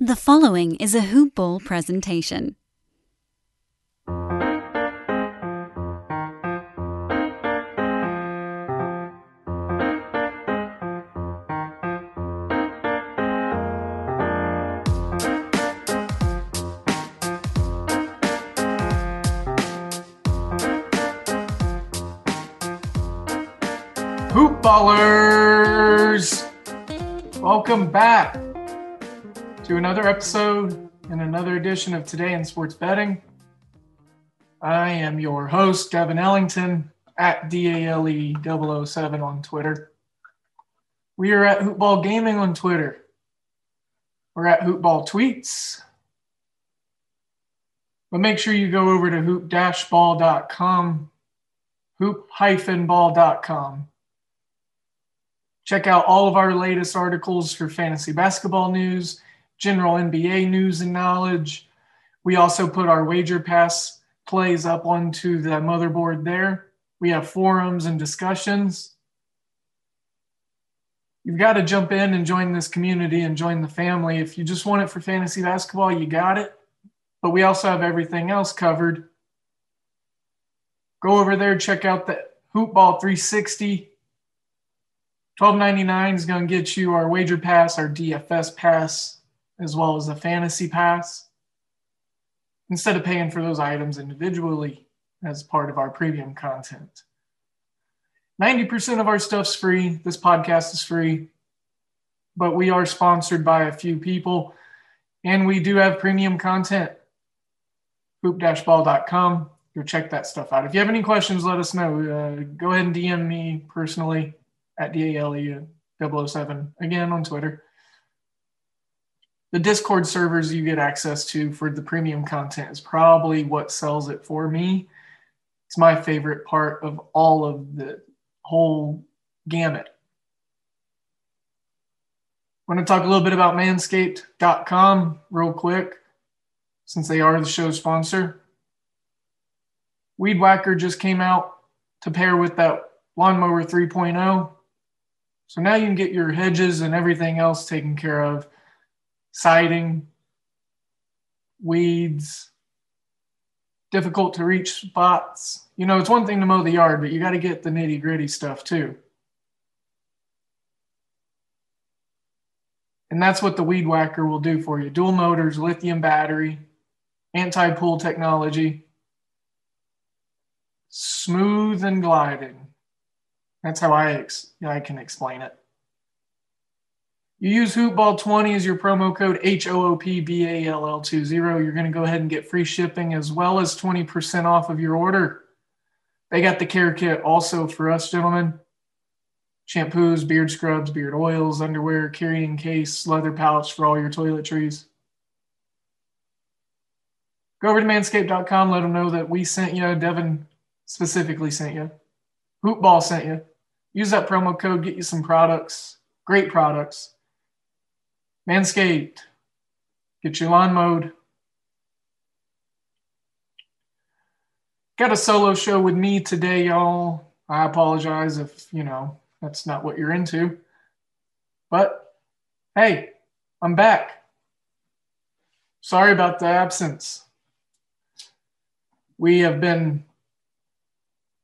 The following is a Hoop Ball presentation. Hoop Ballers! Welcome back to another episode and another edition of Today in Sports Betting. I am your host, Devin Ellington, at DALE007 on Twitter. We are at Hoopball Gaming on Twitter. We're at Hoopball Tweets. But make sure you go over to hoop-ball.com, hoop-ball.com. Check out all of our latest articles for fantasy basketball news, general NBA news and knowledge. We also put our wager pass plays up onto the motherboard there. We have forums and discussions. You've got to jump in and join this community and join the family. If you just want it for fantasy basketball, you got it. But we also have everything else covered. Go over there, check out the Hoopball 360 $12.99 is going to get you our wager pass, our DFS pass, as well as a fantasy pass. Instead of paying for those items individually as part of our premium content. 90% of our stuff's free. This podcast is free, but we are sponsored by a few people and we do have premium content. Hoop-ball.com. Go check that stuff out. If you have any questions, let us know. Uh, go ahead and DM me personally at DALE007, again on Twitter. The Discord servers you get access to for the premium content is probably what sells it for me. It's my favorite part of all of the whole gamut. I want to talk a little bit about manscaped.com real quick, since they are the show sponsor. Weed Whacker just came out to pair with that Lawnmower 3.0. So now you can get your hedges and everything else taken care of siding, weeds, difficult to reach spots. You know, it's one thing to mow the yard, but you got to get the nitty gritty stuff too. And that's what the weed whacker will do for you dual motors, lithium battery, anti pull technology, smooth and gliding. That's how I ex- I can explain it. You use Hoopball20 as your promo code H O O P B A L L 20. You're going to go ahead and get free shipping as well as 20% off of your order. They got the care kit also for us, gentlemen shampoos, beard scrubs, beard oils, underwear, carrying case, leather pouch for all your toiletries. Go over to manscaped.com, let them know that we sent you, Devin specifically sent you, Hoopball sent you. Use that promo code, get you some products, great products. Manscaped, get your lawn mowed. Got a solo show with me today, y'all. I apologize if, you know, that's not what you're into. But hey, I'm back. Sorry about the absence. We have been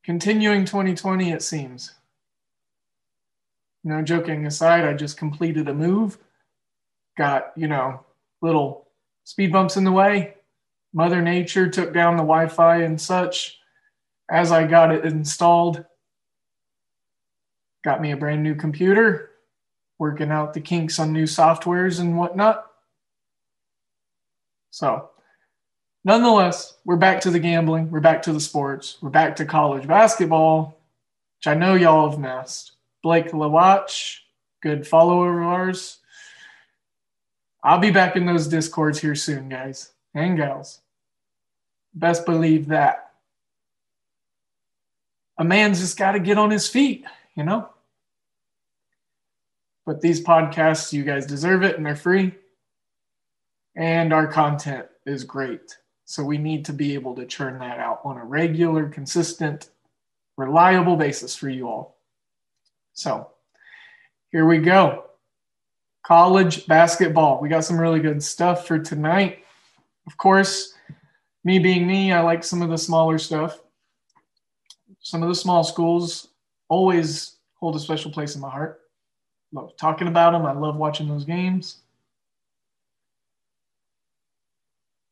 continuing 2020, it seems. Know, joking aside, I just completed a move, got, you know, little speed bumps in the way. Mother Nature took down the Wi Fi and such. As I got it installed, got me a brand new computer, working out the kinks on new softwares and whatnot. So, nonetheless, we're back to the gambling, we're back to the sports, we're back to college basketball, which I know y'all have missed. Blake Lawatch, good follower of ours. I'll be back in those discords here soon, guys and gals. Best believe that. A man's just got to get on his feet, you know? But these podcasts, you guys deserve it and they're free. And our content is great. So we need to be able to churn that out on a regular, consistent, reliable basis for you all. So here we go. College basketball. We got some really good stuff for tonight. Of course, me being me, I like some of the smaller stuff. Some of the small schools always hold a special place in my heart. Love talking about them. I love watching those games.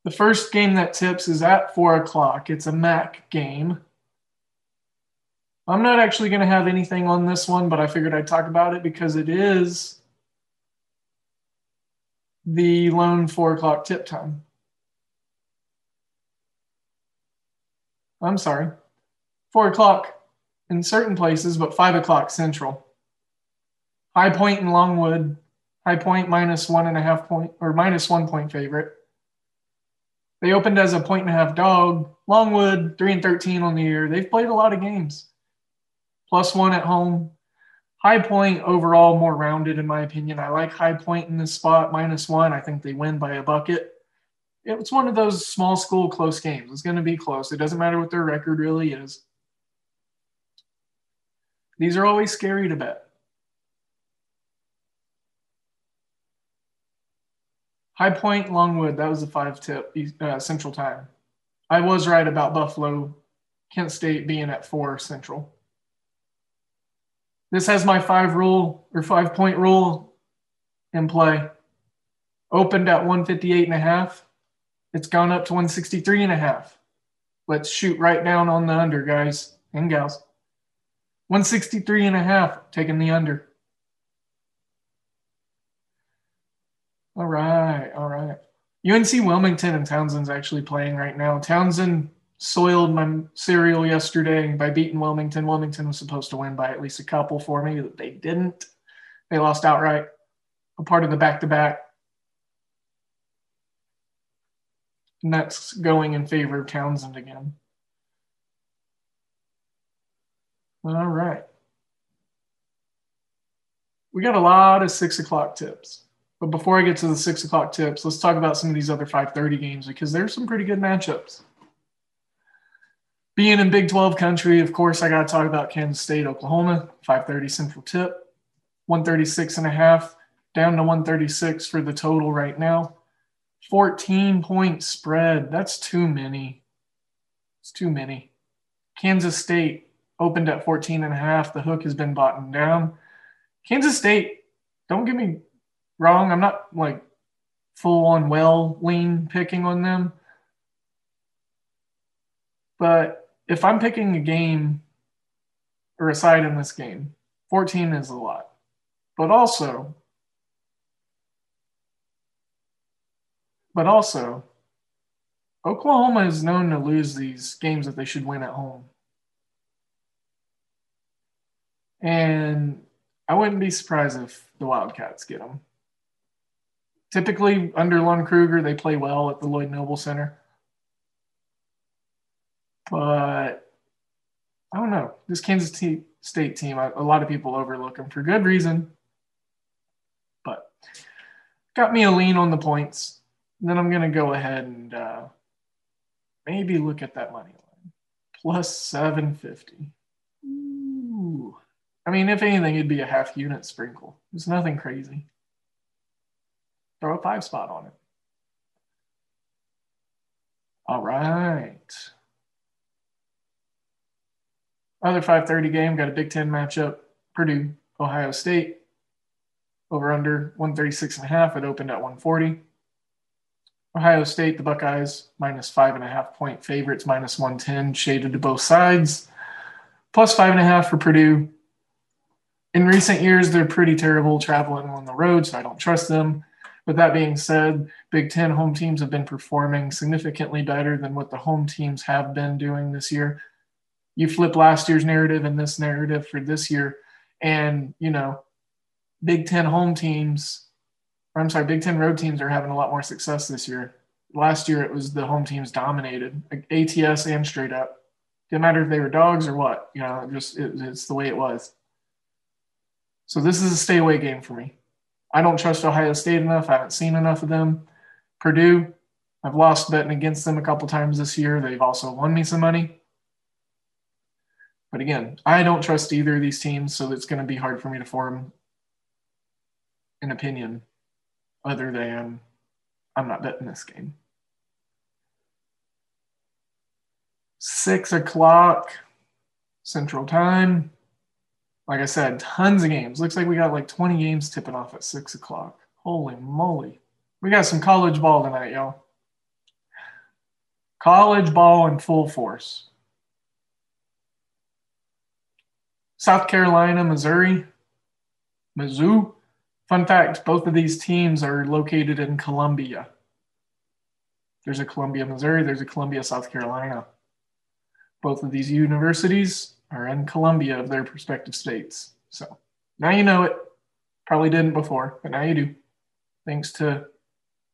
The first game that tips is at four o'clock. It's a MAC game. I'm not actually going to have anything on this one, but I figured I'd talk about it because it is the lone four o'clock tip time. I'm sorry, four o'clock in certain places, but five o'clock central. High Point and Longwood, High Point minus one and a half point or minus one point favorite. They opened as a point and a half dog. Longwood, three and 13 on the year. They've played a lot of games. Plus one at home. High Point overall more rounded, in my opinion. I like High Point in this spot, minus one. I think they win by a bucket. It's one of those small school close games. It's going to be close. It doesn't matter what their record really is. These are always scary to bet. High Point, Longwood, that was a five tip uh, Central Time. I was right about Buffalo, Kent State being at four Central. This has my five rule or five point rule in play. Opened at 158 and a half. It's gone up to 163 and a half. Let's shoot right down on the under, guys and gals. 163 and a half, taking the under. All right, all right. UNC Wilmington and Towson's actually playing right now. Towson soiled my cereal yesterday by beating Wilmington. Wilmington was supposed to win by at least a couple for me, but they didn't. They lost outright. A part of the back to back. And that's going in favor of Towson again. All right. We got a lot of six o'clock tips. But before I get to the six o'clock tips, let's talk about some of these other 530 games because there's some pretty good matchups. Being in Big 12 country, of course, I got to talk about Kansas State, Oklahoma, 530 central tip, 136 and a half, down to 136 for the total right now. 14 point spread. That's too many. It's too many. Kansas State opened at 14 and a half. The hook has been bought down. Kansas State, don't get me wrong. I'm not like full on well lean picking on them. But if I'm picking a game or a side in this game, 14 is a lot. But also, but also, Oklahoma is known to lose these games that they should win at home. And I wouldn't be surprised if the Wildcats get them typically under Lon Kruger, they play well at the Lloyd Noble Center. But I don't know. This Kansas State team, a lot of people overlook them for good reason. But got me a lean on the points. Then I'm going to go ahead and uh, maybe look at that money line. Plus 750. Ooh. I mean, if anything, it'd be a half unit sprinkle. It's nothing crazy throw a five spot on it. All right. Other 5:30 game got a Big Ten matchup. Purdue, Ohio State. Over under 136 and a half. It opened at 140. Ohio State, the Buckeyes, minus five and a half point favorites, minus 110, shaded to both sides. Plus five and a half for Purdue. In recent years, they're pretty terrible traveling on the road, so I don't trust them. With that being said, Big Ten home teams have been performing significantly better than what the home teams have been doing this year. You flip last year's narrative and this narrative for this year, and you know, Big Ten home teams, or I'm sorry, Big Ten road teams are having a lot more success this year. Last year, it was the home teams dominated, ATS and straight up. Didn't matter if they were dogs or what, you know, just it, it's the way it was. So this is a stay away game for me. I don't trust Ohio State enough. I haven't seen enough of them. Purdue, I've lost betting against them a couple times this year. They've also won me some money. But again, I don't trust either of these teams, so it's going to be hard for me to form an opinion other than I'm not betting this game. Six o'clock Central Time. Like I said, tons of games. Looks like we got like 20 games tipping off at six o'clock. Holy moly. We got some college ball tonight, y'all. College ball in full force. South Carolina, Missouri, Mizzou. Fun fact both of these teams are located in Columbia. There's a Columbia, Missouri, there's a Columbia, South Carolina. Both of these universities are in Columbia of their respective states. So now you know it. Probably didn't before, but now you do. Thanks to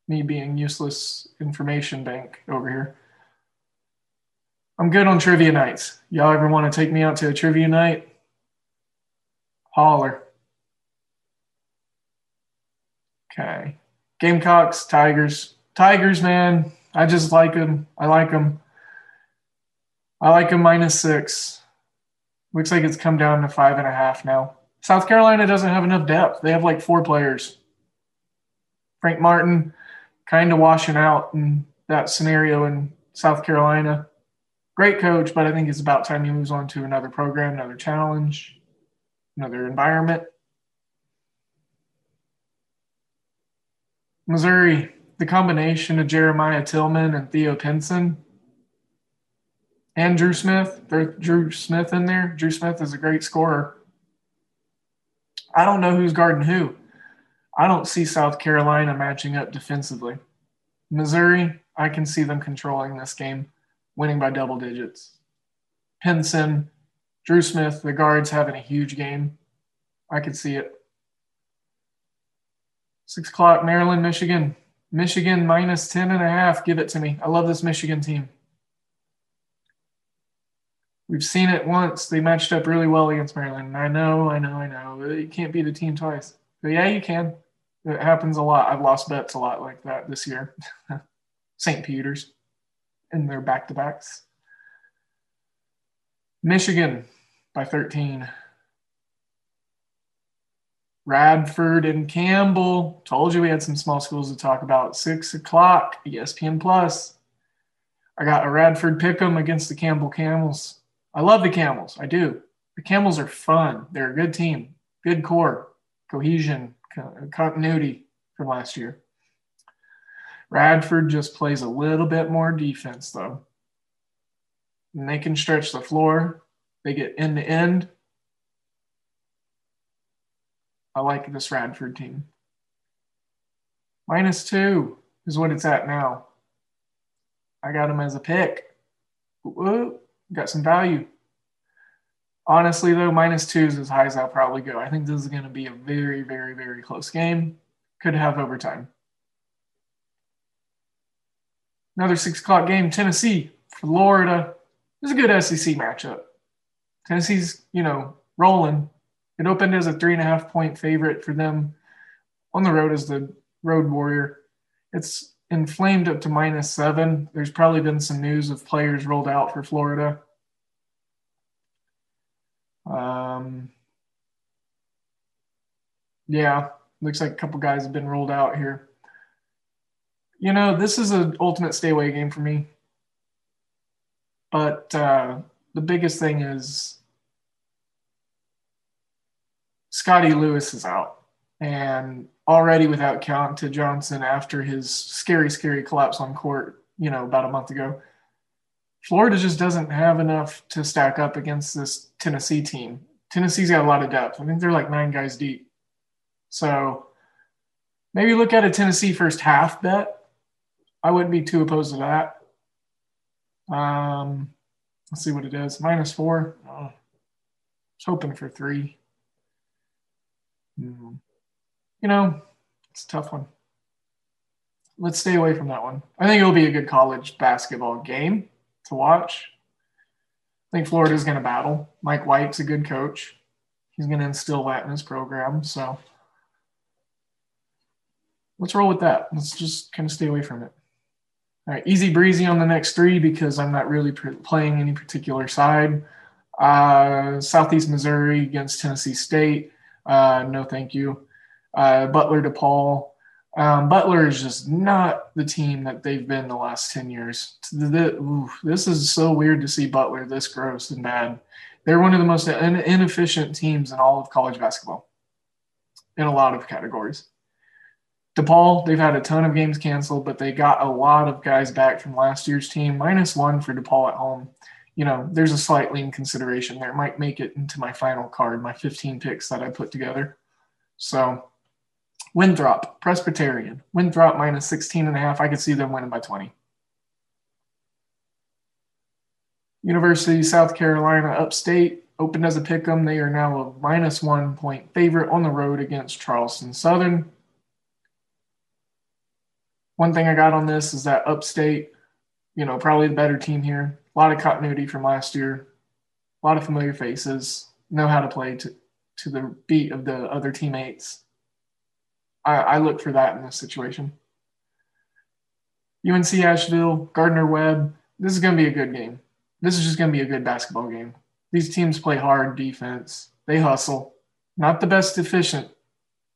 me being useless information bank over here. I'm good on trivia nights. Y'all ever want to take me out to a trivia night? Holler. Okay. Gamecocks, Tigers. Tigers, man. I just like them. I like them. I like them minus six. Looks like it's come down to five and a half now. South Carolina doesn't have enough depth. They have like four players. Frank Martin kind of washing out in that scenario in South Carolina. Great coach, but I think it's about time he moves on to another program, another challenge, another environment. Missouri, the combination of Jeremiah Tilmon and Theo Pinson and Dru Smith. Dru Smith in there. Dru Smith is a great scorer. I don't know who's guarding who. I don't see South Carolina matching up defensively. Missouri, I can see them controlling this game, winning by double digits. Pinson, Dru Smith, the guards having a huge game. I could see it. Six o'clock, Maryland, Michigan. Michigan minus 10 and a half. Give it to me. I love this Michigan team. We've seen it once. They matched up really well against Maryland. I know, I know, I know. You can't beat a team twice. But yeah, you can. It happens a lot. I've lost bets a lot like that this year. St. Peter's in their back to backs. Michigan by 13. Radford and Campbell. Told you we had some small schools to talk about. Six o'clock, ESPN Plus. I got a Radford pick'em against the Campbell Camels. I love the Camels. I do. The Camels are fun. They're a good team, good core, cohesion, continuity from last year. Radford just plays a little bit more defense, though. And they can stretch the floor. They get in the end. I like this Radford team. Minus two is what it's at now. I got them as a pick. Whoa got some value. Honestly, though, minus two is as high as I'll probably go. I think this is going to be a very, very, very close game. Could have overtime. Another six o'clock game, Tennessee, Florida. This is a good SEC matchup. Tennessee's, you know, rolling. It opened as a three and a half point favorite for them on the road as the road warrior. It's inflamed up to minus seven. There's probably been some news of players rolled out for Florida. Um, yeah, looks like a couple guys have been rolled out here. You know, this is an ultimate stay away game for me. But uh, the biggest thing is Scottie Lewis is out. And already without Keyontae Johnson after his scary, scary collapse on court, you know, about a month ago. Florida just doesn't have enough to stack up against this Tennessee team. Tennessee's got a lot of depth. I think they're like nine guys deep. So maybe look at a Tennessee first half bet. I wouldn't be too opposed to that. Um, let's see what it is. Minus four. Oh, I was hoping for three. Hmm you know, it's a tough one. Let's stay away from that one. I think it'll be a good college basketball game to watch. I think Florida's going to battle. Mike White's a good coach. He's going to instill that in his program. So let's roll with that. Let's just kind of stay away from it. All right, easy breezy on the next three because I'm not really playing any particular side. Uh, Southeast Missouri against Tennessee State. Uh, no, thank you. uh, Butler DePaul. Um, Butler is just not the team that they've been the last 10 years. The, the, oof, this is so weird to see Butler this gross and bad. They're one of the most in, inefficient teams in all of college basketball in a lot of categories. DePaul, they've had a ton of games canceled, but they got a lot of guys back from last year's team, minus one for DePaul at home. You know, there's a slight lean consideration there. It might make it into my final card, my 15 picks that I put together. So Winthrop, Presbyterian, Winthrop minus 16 and a half. I could see them winning by 20. University of South Carolina Upstate opened as a pick 'em. They are now a minus one point favorite on the road against Charleston Southern. One thing I got on this is that Upstate, you know, probably the better team here. A lot of continuity from last year, a lot of familiar faces, know how to play to, to the beat of the other teammates. I, I look for that in this situation. UNC Asheville, Gardner Webb. This is going to be a good game. This is just going to be a good basketball game. These teams play hard defense. They hustle. Not the best efficient,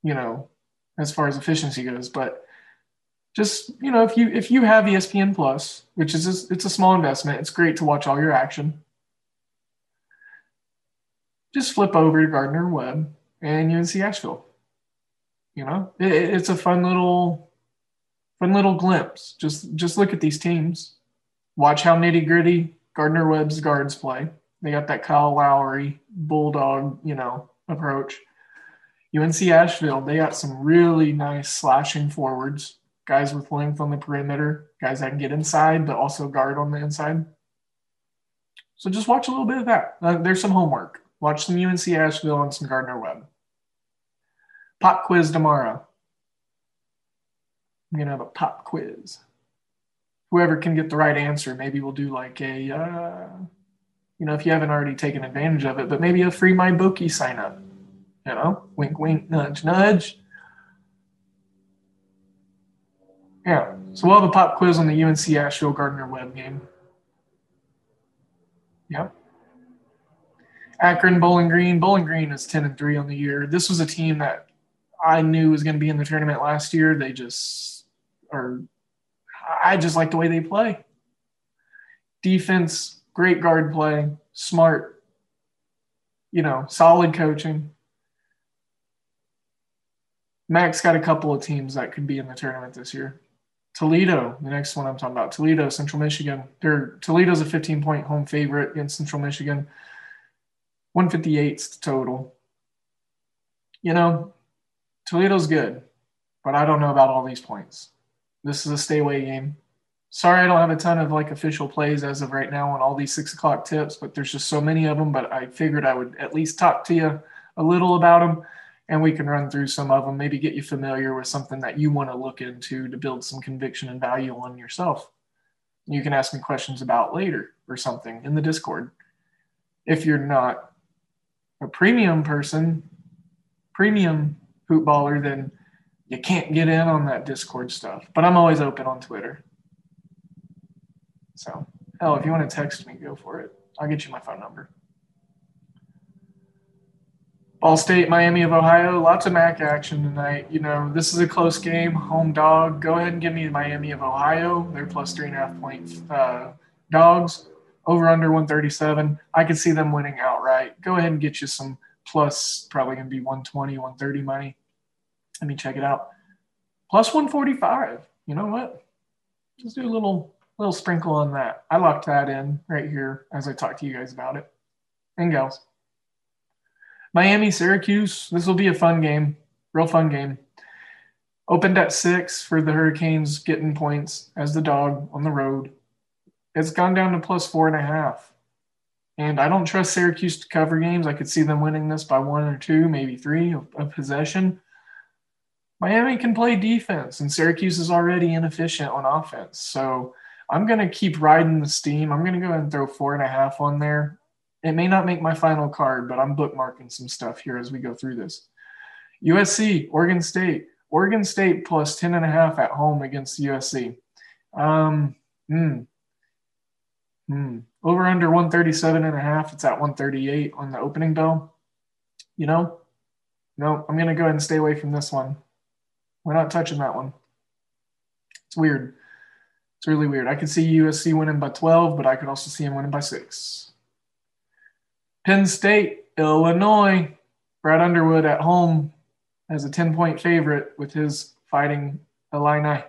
you know, as far as efficiency goes, but just you know, if you if you have ESPN Plus, which is it's a small investment, it's great to watch all your action. Just flip over to Gardner Webb and UNC Asheville. You know, it, it's a fun little, fun little glimpse. Just just look at these teams, watch how nitty gritty Gardner Webb's guards play. They got that Kyle Lowry bulldog, you know, approach. UNC Asheville, they got some really nice slashing forwards, guys with length on the perimeter, guys that can get inside but also guard on the inside. So just watch a little bit of that. Uh, there's some homework. Watch some UNC Asheville and some Gardner Webb. Pop quiz tomorrow. I'm gonna have a pop quiz. Whoever can get the right answer, maybe we'll do like a, uh, you know, if you haven't already taken advantage of it, but maybe a free my bookie sign up. You know, wink, wink, nudge, nudge. Yeah. So we'll have a pop quiz on the UNC Asheville Gardner Webb game. Yep. Akron Bowling Green. Bowling Green is 10 and 3 on the year. This was a team that I knew was going to be in the tournament last year. They just are, I just like the way they play. Defense, great guard play, smart, you know, solid coaching. MAC's got a couple of teams that could be in the tournament this year. Toledo, the next one I'm talking about, Toledo, Central Michigan. They're, Toledo's a 15 point home favorite against Central Michigan. 158 total. You know, Toledo's good, but I don't know about all these points. This is a stay away game. Sorry, I don't have a ton of like official plays as of right now on all these six o'clock tips, but there's just so many of them. But I figured I would at least talk to you a little about them and we can run through some of them, maybe get you familiar with something that you want to look into to build some conviction and value on yourself. You can ask me questions about later or something in the Discord. If you're not a premium person, premium hoopballer, then you can't get in on that Discord stuff. But I'm always open on Twitter. So, hell, if you want to text me, go for it. I'll get you my phone number. Ball State, Miami of Ohio, lots of MAC action tonight. You know, this is a close game, home dog. Go ahead and give me Miami of Ohio. They're plus three and a half point uh, dogs, over under 137. I could see them winning outright. Go ahead and get you some plus, probably going to be 120, 130 money. Let me check it out. Plus 145. You know what? Just do a little little sprinkle on that. I locked that in right here as I talk to you guys about it. And gals. Miami, Syracuse. This will be a fun game. Real fun game. Opened at six for the Hurricanes getting points as the dog on the road. It's gone down to plus four and a half. And I don't trust Syracuse to cover games. I could see them winning this by one or two, maybe three of, of possession. Miami can play defense, and Syracuse is already inefficient on offense. So I'm going to keep riding the steam. I'm going to go and throw four and a half on there. It may not make my final card, but I'm bookmarking some stuff here as we go through this. USC, Oregon State. Oregon State plus 10 and a half at home against USC. Um, hmm. Hmm. Over under 137 and a half. It's at 138 on the opening bell. You know, no, I'm going to go ahead and stay away from this one. We're not touching that one. It's weird. It's really weird. I could see USC winning by 12, but I could also see him winning by six. Penn State, Illinois. Brad Underwood at home as a 10 point favorite with his fighting Illini.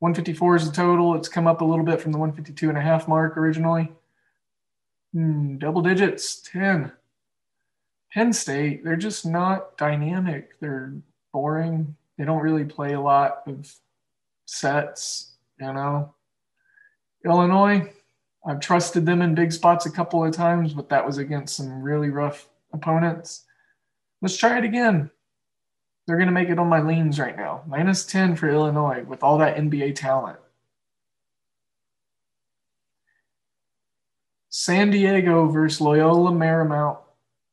154 is the total. It's come up a little bit from the 152 and a half mark originally. Hmm, double digits, 10. Penn State, they're just not dynamic. They're boring. They don't really play a lot of sets, you know. Illinois, I've trusted them in big spots a couple of times, but that was against some really rough opponents. Let's try it again. They're going to make it on my leans right now. Minus 10 for Illinois with all that NBA talent. San Diego versus Loyola Marymount.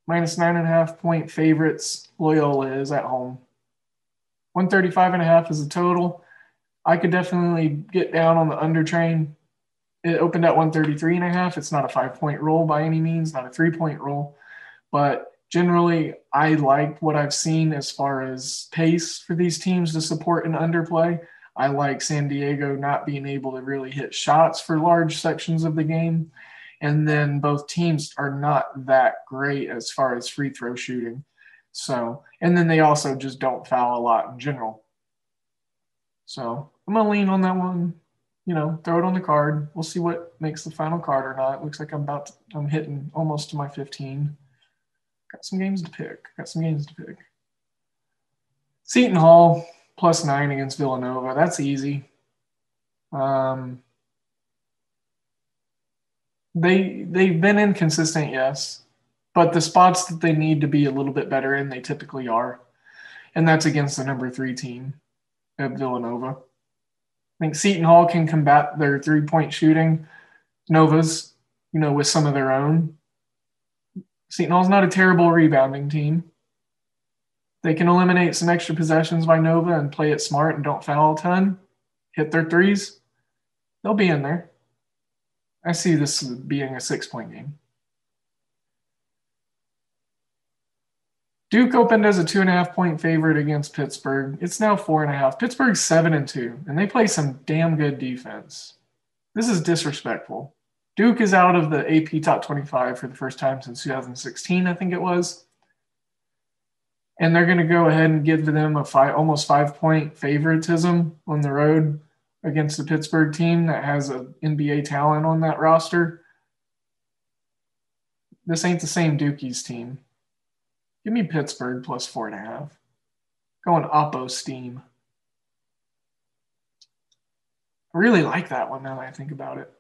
Minus nine and a half point favorites. Loyola is at home. 135 and a half is the total. I could definitely get down on the under train. It opened at 133 and a half. It's not a five point roll by any means, not a three point roll, but generally I like what I've seen as far as pace for these teams to support an underplay. I like San Diego not being able to really hit shots for large sections of the game. And then both teams are not that great as far as free throw shooting. So, and then they also just don't foul a lot in general. So I'm gonna lean on that one. You know, throw it on the card. We'll see what makes the final card or not. Looks like I'm about to, I'm hitting almost to my 15. Got some games to pick. Got some games to pick. Seton Hall plus nine against Villanova. That's easy. Um, they they've been inconsistent, yes, but the spots that they need to be a little bit better in, they typically are, and that's against the number three team at Villanova. I think Seton Hall can combat their three point shooting. Nova's, you know, with some of their own. Seton Hall's not a terrible rebounding team. They can eliminate some extra possessions by Nova and play it smart and don't foul a ton, hit their threes. They'll be in there. I see this being a six point game. Duke opened as a two and a half point favorite against Pittsburgh. It's now four and a half. Pittsburgh's seven and two, and they play some damn good defense. This is disrespectful. Duke is out of the AP top 25 for the first time since 2016, I think it was. And they're going to go ahead and give them a five, almost five point favoritism on the road against the Pittsburgh team that has an NBA talent on that roster. This ain't the same Dukie's team. Give me Pittsburgh plus four and a half. Going Oppo Steam. I really like that one now that I think about it.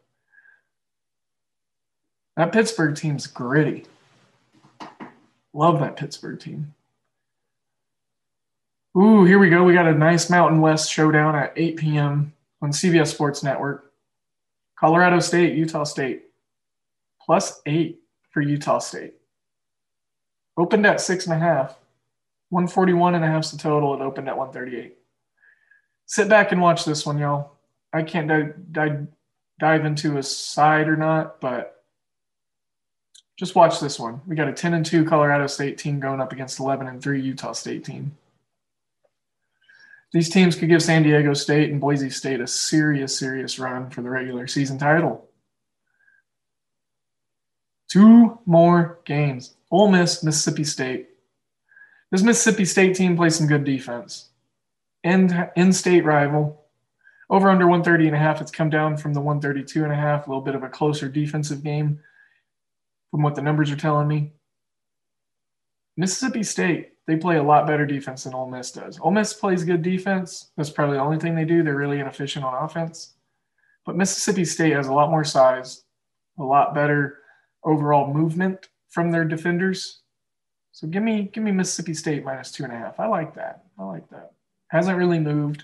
That Pittsburgh team's gritty. Love that Pittsburgh team. Ooh, here we go. We got a nice Mountain West showdown at 8 p.m on CBS Sports Network. Colorado State, Utah State, plus eight for Utah State. Opened at six and a half. 141 and a half is the total. It opened at 138. Sit back and watch this one, y'all. I can't di- di- dive into a side or not, but just watch this one. We got a 10 and 2 Colorado State team going up against 11 and 3 Utah State team. These teams could give San Diego State and Boise State a serious, serious run for the regular season title. Two more games. Ole Miss, Mississippi State. This Mississippi State team plays some good defense. In, in-state rival. Over under 130 and a half. It's come down from the 132 and a half. A little bit of a closer defensive game from what the numbers are telling me. Mississippi State they play a lot better defense than Ole Miss does. Ole Miss plays good defense. That's probably the only thing they do. They're really inefficient on offense. But Mississippi State has a lot more size, a lot better overall movement from their defenders. So give me give me Mississippi State minus two and a half. I like that. I like that. Hasn't really moved.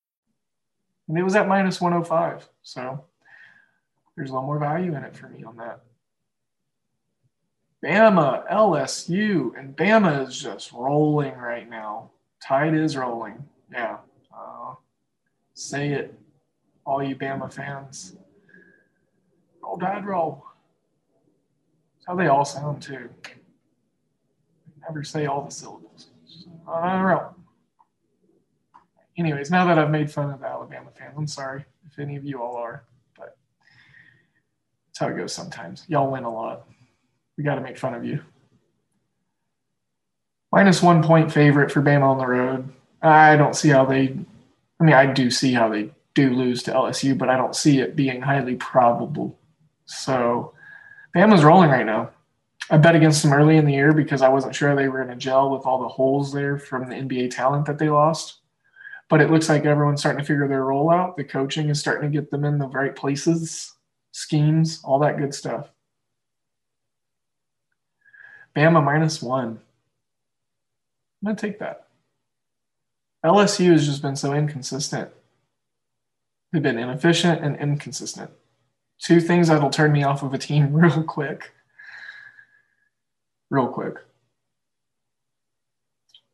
And it was at minus 105. So there's a lot more value in it for me on that. Bama, LSU, and Bama is just rolling right now. Tide is rolling. Yeah. Uh, say it, all you Bama fans. Roll, Tide, roll. That's how they all sound, too. Never say all the syllables. I don't know anyways, now that I've made fun of Alabama fans, I'm sorry if any of you all are, but that's how it goes sometimes. Y'all win a lot. We got to make fun of you. Minus one point favorite for Bama on the road. I don't see how they, I mean, I do see how they do lose to LSU, but I don't see it being highly probable. So Bama's rolling right now. I bet against them early in the year because I wasn't sure they were going to gel with all the holes there from the NBA talent that they lost but it looks like everyone's starting to figure their role out. The coaching is starting to get them in the right places, schemes, all that good stuff. Bama minus one. I'm going to take that. LSU has just been so inconsistent. They've been inefficient and inconsistent. Two things that'll turn me off of a team real quick. Real quick.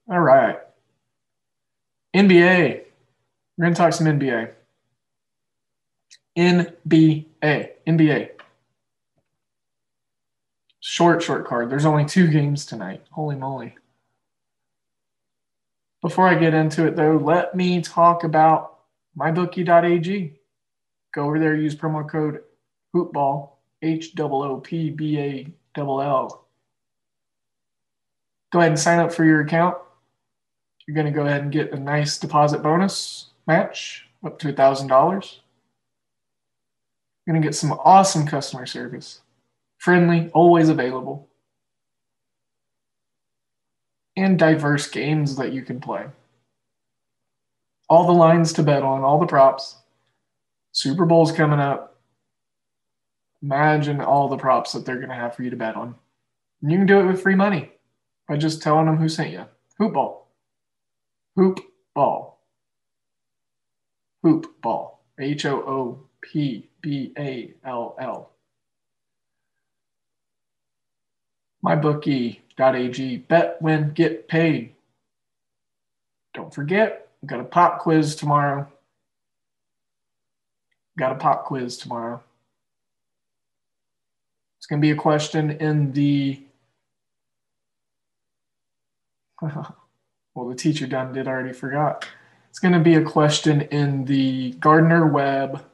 All right. NBA. We're going to talk some NBA. NBA. NBA. Short, short card. There's only two games tonight. Holy moly. Before I get into it, though, let me talk about mybookie.ag. Go over there, use promo code HOOPBALL, H O O P B A L L. Go ahead and sign up for your account you're going to go ahead and get a nice deposit bonus match up to $1,000. You're going to get some awesome customer service, friendly, always available, and diverse games that you can play. All the lines to bet on, all the props. Super Bowl's coming up. Imagine all the props that they're going to have for you to bet on. And you can do it with free money by just telling them who sent you. Hoop Ball. Hoop ball. Hoop ball. H O O P B A L L. MyBookie.ag. Bet, win, get paid. Don't forget, we've got a pop quiz tomorrow. Got a pop quiz tomorrow. It's going to be a question in the well, the teacher done did already forgot. It's going to be a question in the Gardner Webb.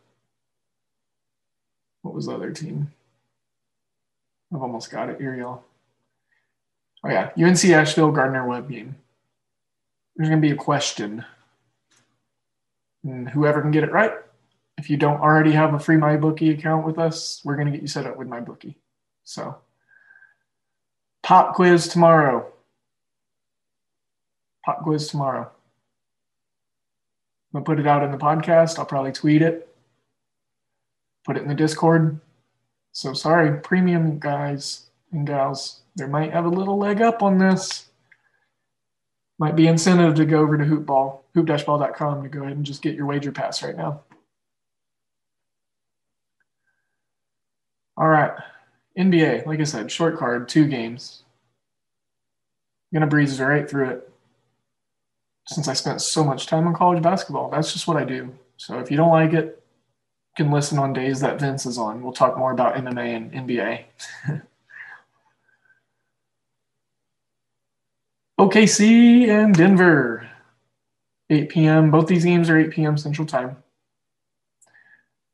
What was the other team? I've almost got it here, y'all. Oh, yeah. UNC Asheville Gardner Webb game. There's going to be a question. And whoever can get it right, if you don't already have a free MyBookie account with us, we're going to get you set up with MyBookie. So, pop quiz tomorrow pop quiz tomorrow. I'm gonna put it out in the podcast. I'll probably tweet it, put it in the Discord. So sorry, premium guys and gals, there might have a little leg up on this. Might be incentive to go over to hoopball, hoop-ball.com to go ahead and just get your wager pass right now. All right. NBA, like I said, short card, two games. I'm gonna breeze right through it since I spent so much time in college basketball. That's just what I do. So if you don't like it, you can listen on days that Vince is on. We'll talk more about MMA and NBA. OKC and Denver, 8 p.m. Both these games are 8 p.m. Central Time.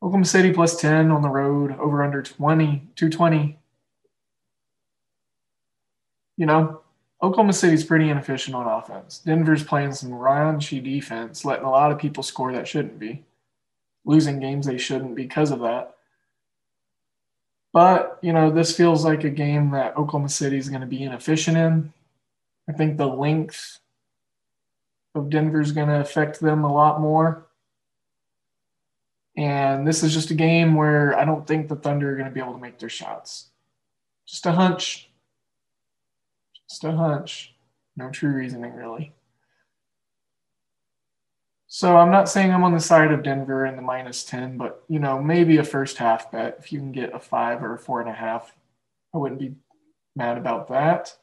Oklahoma City plus 10 on the road, over under 20, 220. You know, Oklahoma City's pretty inefficient on offense. Denver's playing some raunchy defense, letting a lot of people score that shouldn't be, losing games they shouldn't because of that. But, you know, this feels like a game that Oklahoma City is going to be inefficient in. I think the length of Denver is going to affect them a lot more. And this is just a game where I don't think the Thunder are going to be able to make their shots. Just a hunch. Just a hunch. No true reasoning, really. So I'm not saying I'm on the side of Denver in the minus 10, but you know, maybe a first half bet. If you can get a five or a four and a half, I wouldn't be mad about that.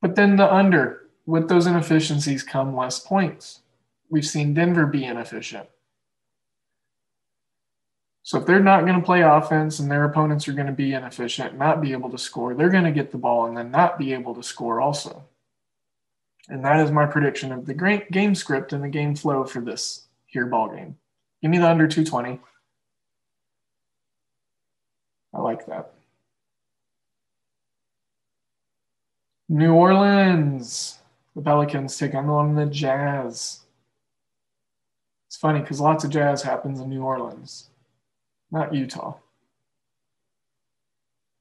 But then the under, with those inefficiencies come less points. We've seen Denver be inefficient. So if they're not going to play offense and their opponents are going to be inefficient, not be able to score, they're going to get the ball and then not be able to score also. And that is my prediction of the game script and the game flow for this here ball game. Give me the under 220. I like that. New Orleans. The Pelicans take on the Jazz. It's funny because lots of jazz happens in New Orleans not Utah.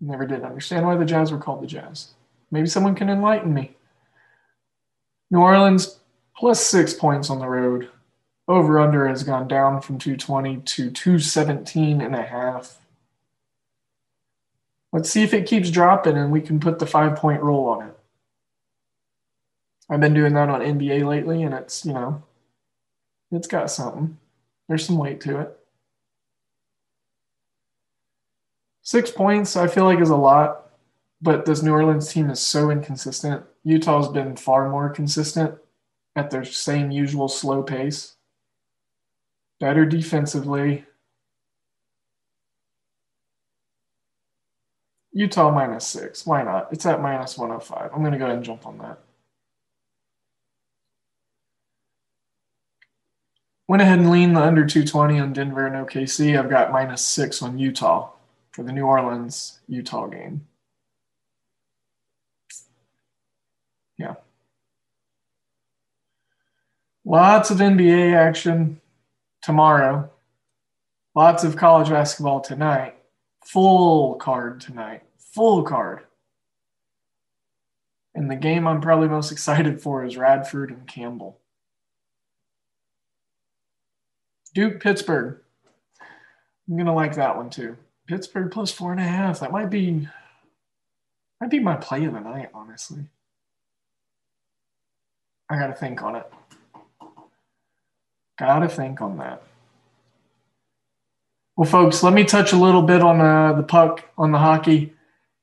Never did understand why the Jazz were called the Jazz. Maybe someone can enlighten me. New Orleans plus six points on the road. Over under has gone down from 220 to 217 and a half. Let's see if it keeps dropping and we can put the five point rule on it. I've been doing that on NBA lately and it's, you know, it's got something. There's some weight to it. Six points, I feel like, is a lot, but this New Orleans team is so inconsistent. Utah's been far more consistent at their same usual slow pace. Better defensively. Utah minus six. Why not? It's at minus 105. I'm going to go ahead and jump on that. Went ahead and leaned the under 220 on Denver and OKC. I've got minus six on Utah for the New Orleans Utah game. Yeah. Lots of NBA action tomorrow. Lots of college basketball tonight. Full card tonight. Full card. And the game I'm probably most excited for is Radford and Campbell. Duke Pittsburgh. I'm going to like that one too. Pittsburgh plus four and a half. That might be might be my play of the night, honestly. I gotta think on it. Gotta think on that. Well, folks, let me touch a little bit on uh, the puck on the hockey,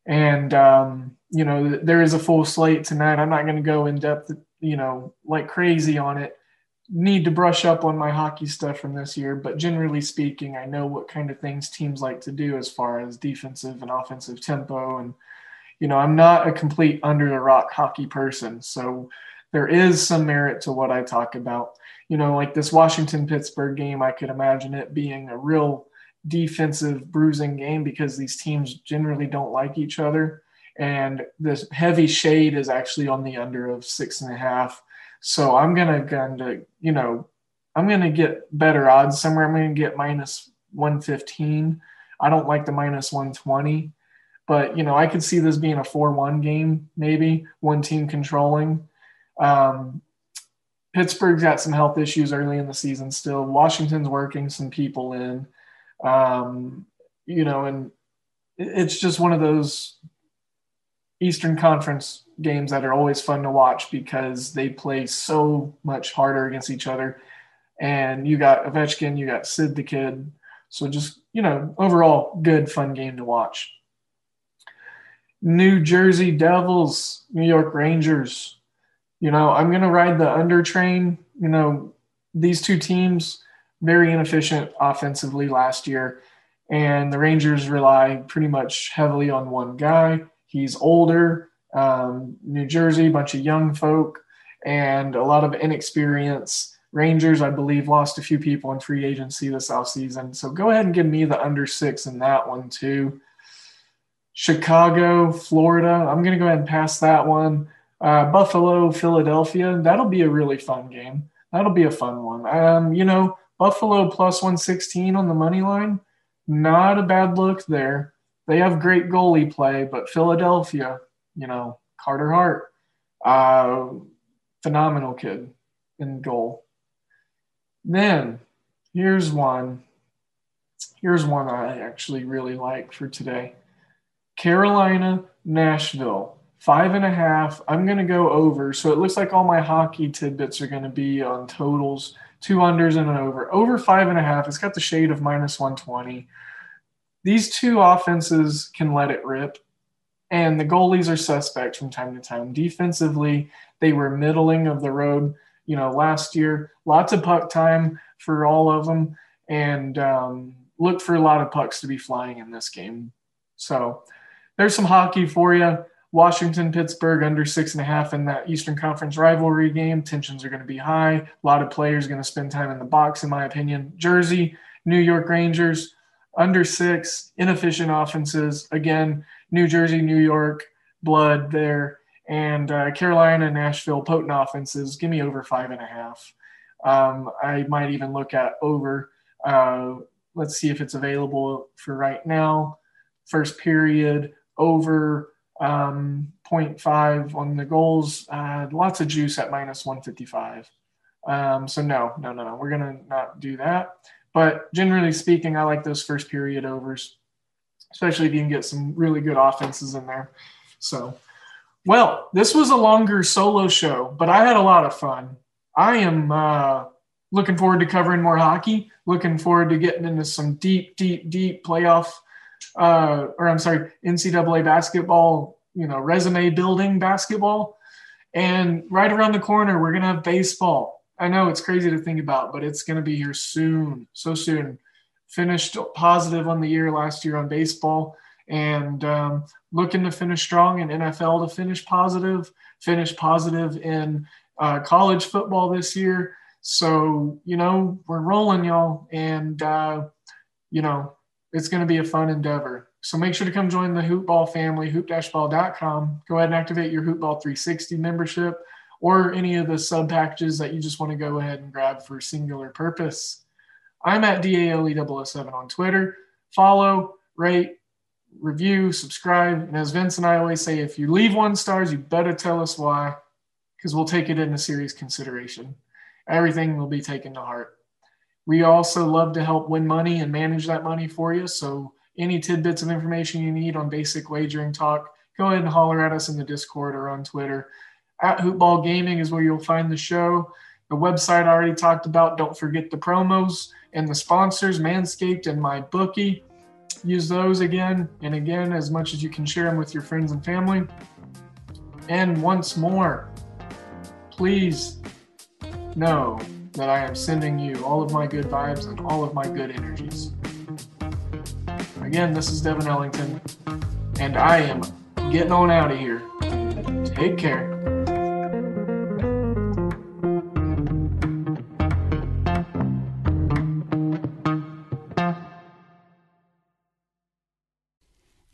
and um, you know there is a full slate tonight. I'm not going to go in depth, you know, like crazy on it need to brush up on my hockey stuff from this year, but generally speaking, I know what kind of things teams like to do as far as defensive and offensive tempo. And, you know, I'm not a complete under the rock hockey person. So there is some merit to what I talk about. You know, like this Washington Pittsburgh game, I could imagine it being a real defensive bruising game because these teams generally don't like each other. And this heavy shade is actually on the under of six and a half so I'm gonna of, you know, I'm gonna get better odds somewhere. I'm gonna get minus 115. I don't like the minus 120, but you know, I could see this being a 4-1 game, maybe one team controlling. Um, Pittsburgh's got some health issues early in the season still. Washington's working some people in. Um, you know, and it's just one of those Eastern Conference games that are always fun to watch because they play so much harder against each other. And you got Ovechkin, you got Sid the Kid. So just, you know, overall good, fun game to watch. New Jersey Devils, New York Rangers. You know, I'm going to ride the under train. You know, these two teams, very inefficient offensively last year. And the Rangers rely pretty much heavily on one guy. He's older, um, New Jersey, bunch of young folk, and a lot of inexperience. Rangers, I believe, lost a few people in free agency this offseason. So go ahead and give me the under six in that one, too. Chicago, Florida, I'm going to go ahead and pass that one. Uh, Buffalo, Philadelphia. That'll be a really fun game. That'll be a fun one. Um, you know, Buffalo plus 116 on the money line. Not a bad look there. They have great goalie play, but Philadelphia, you know, Carter Hart, uh, phenomenal kid in goal. Then here's one. Here's one I actually really like for today. Carolina, Nashville, five and a half. I'm going to go over. So it looks like all my hockey tidbits are going to be on totals, two unders and an over. Over five and a half. It's got the shade of minus 120. These two offenses can let it rip, and the goalies are suspect from time to time. Defensively, they were middling of the road. You know, last year, lots of puck time for all of them, and um, look for a lot of pucks to be flying in this game. So there's some hockey for you. Washington, Pittsburgh under six and a half in that Eastern Conference rivalry game. Tensions are going to be high. A lot of players going to spend time in the box, in my opinion. Jersey, New York Rangers under six, inefficient offenses. Again, New Jersey, New York, blood there. And uh, Carolina, Nashville, potent offenses. Give me over five and a half. Um, I might even look at over. Uh, let's see if it's available for right now. First period, over um, 0.5 on the goals. Uh, lots of juice at minus 155. Um, so no, no, no, no. We're gonna not do that. But generally speaking, I like those first period overs, especially if you can get some really good offenses in there. So, well, this was a longer solo show, but I had a lot of fun. I am uh, looking forward to covering more hockey. Looking forward to getting into some deep, deep, deep playoff uh, or I'm sorry, NCAA basketball, you know, resume building basketball. And right around the corner, we're going to have baseball. I know it's crazy to think about, but it's going to be here soon, so soon. Finished positive on the year last year on baseball and um, looking to finish strong in NFL to finish positive, finish positive in uh, college football this year. So, you know, we're rolling, y'all. And, uh, you know, it's going to be a fun endeavor. So make sure to come join the Hoopball family, hoop-ball.com. Go ahead and activate your Hoopball 360 membership or any of the sub packages that you just want to go ahead and grab for singular purpose. I'm at DALE007 on Twitter. Follow, rate, review, subscribe. And as Vince and I always say, if you leave one stars, you better tell us why, because we'll take it into serious consideration. Everything will be taken to heart. We also love to help win money and manage that money for you. So any tidbits of information you need on basic wagering talk, go ahead and holler at us in the Discord or on Twitter. At Hoopball Gaming is where you'll find the show. The website I already talked about. Don't forget the promos and the sponsors, Manscaped and my bookie. Use those again and again as much as you can share them with your friends and family. And once more, please know that I am sending you all of my good vibes and all of my good energies. Again, this is Devin Ellington, and I am getting on out of here. Take care.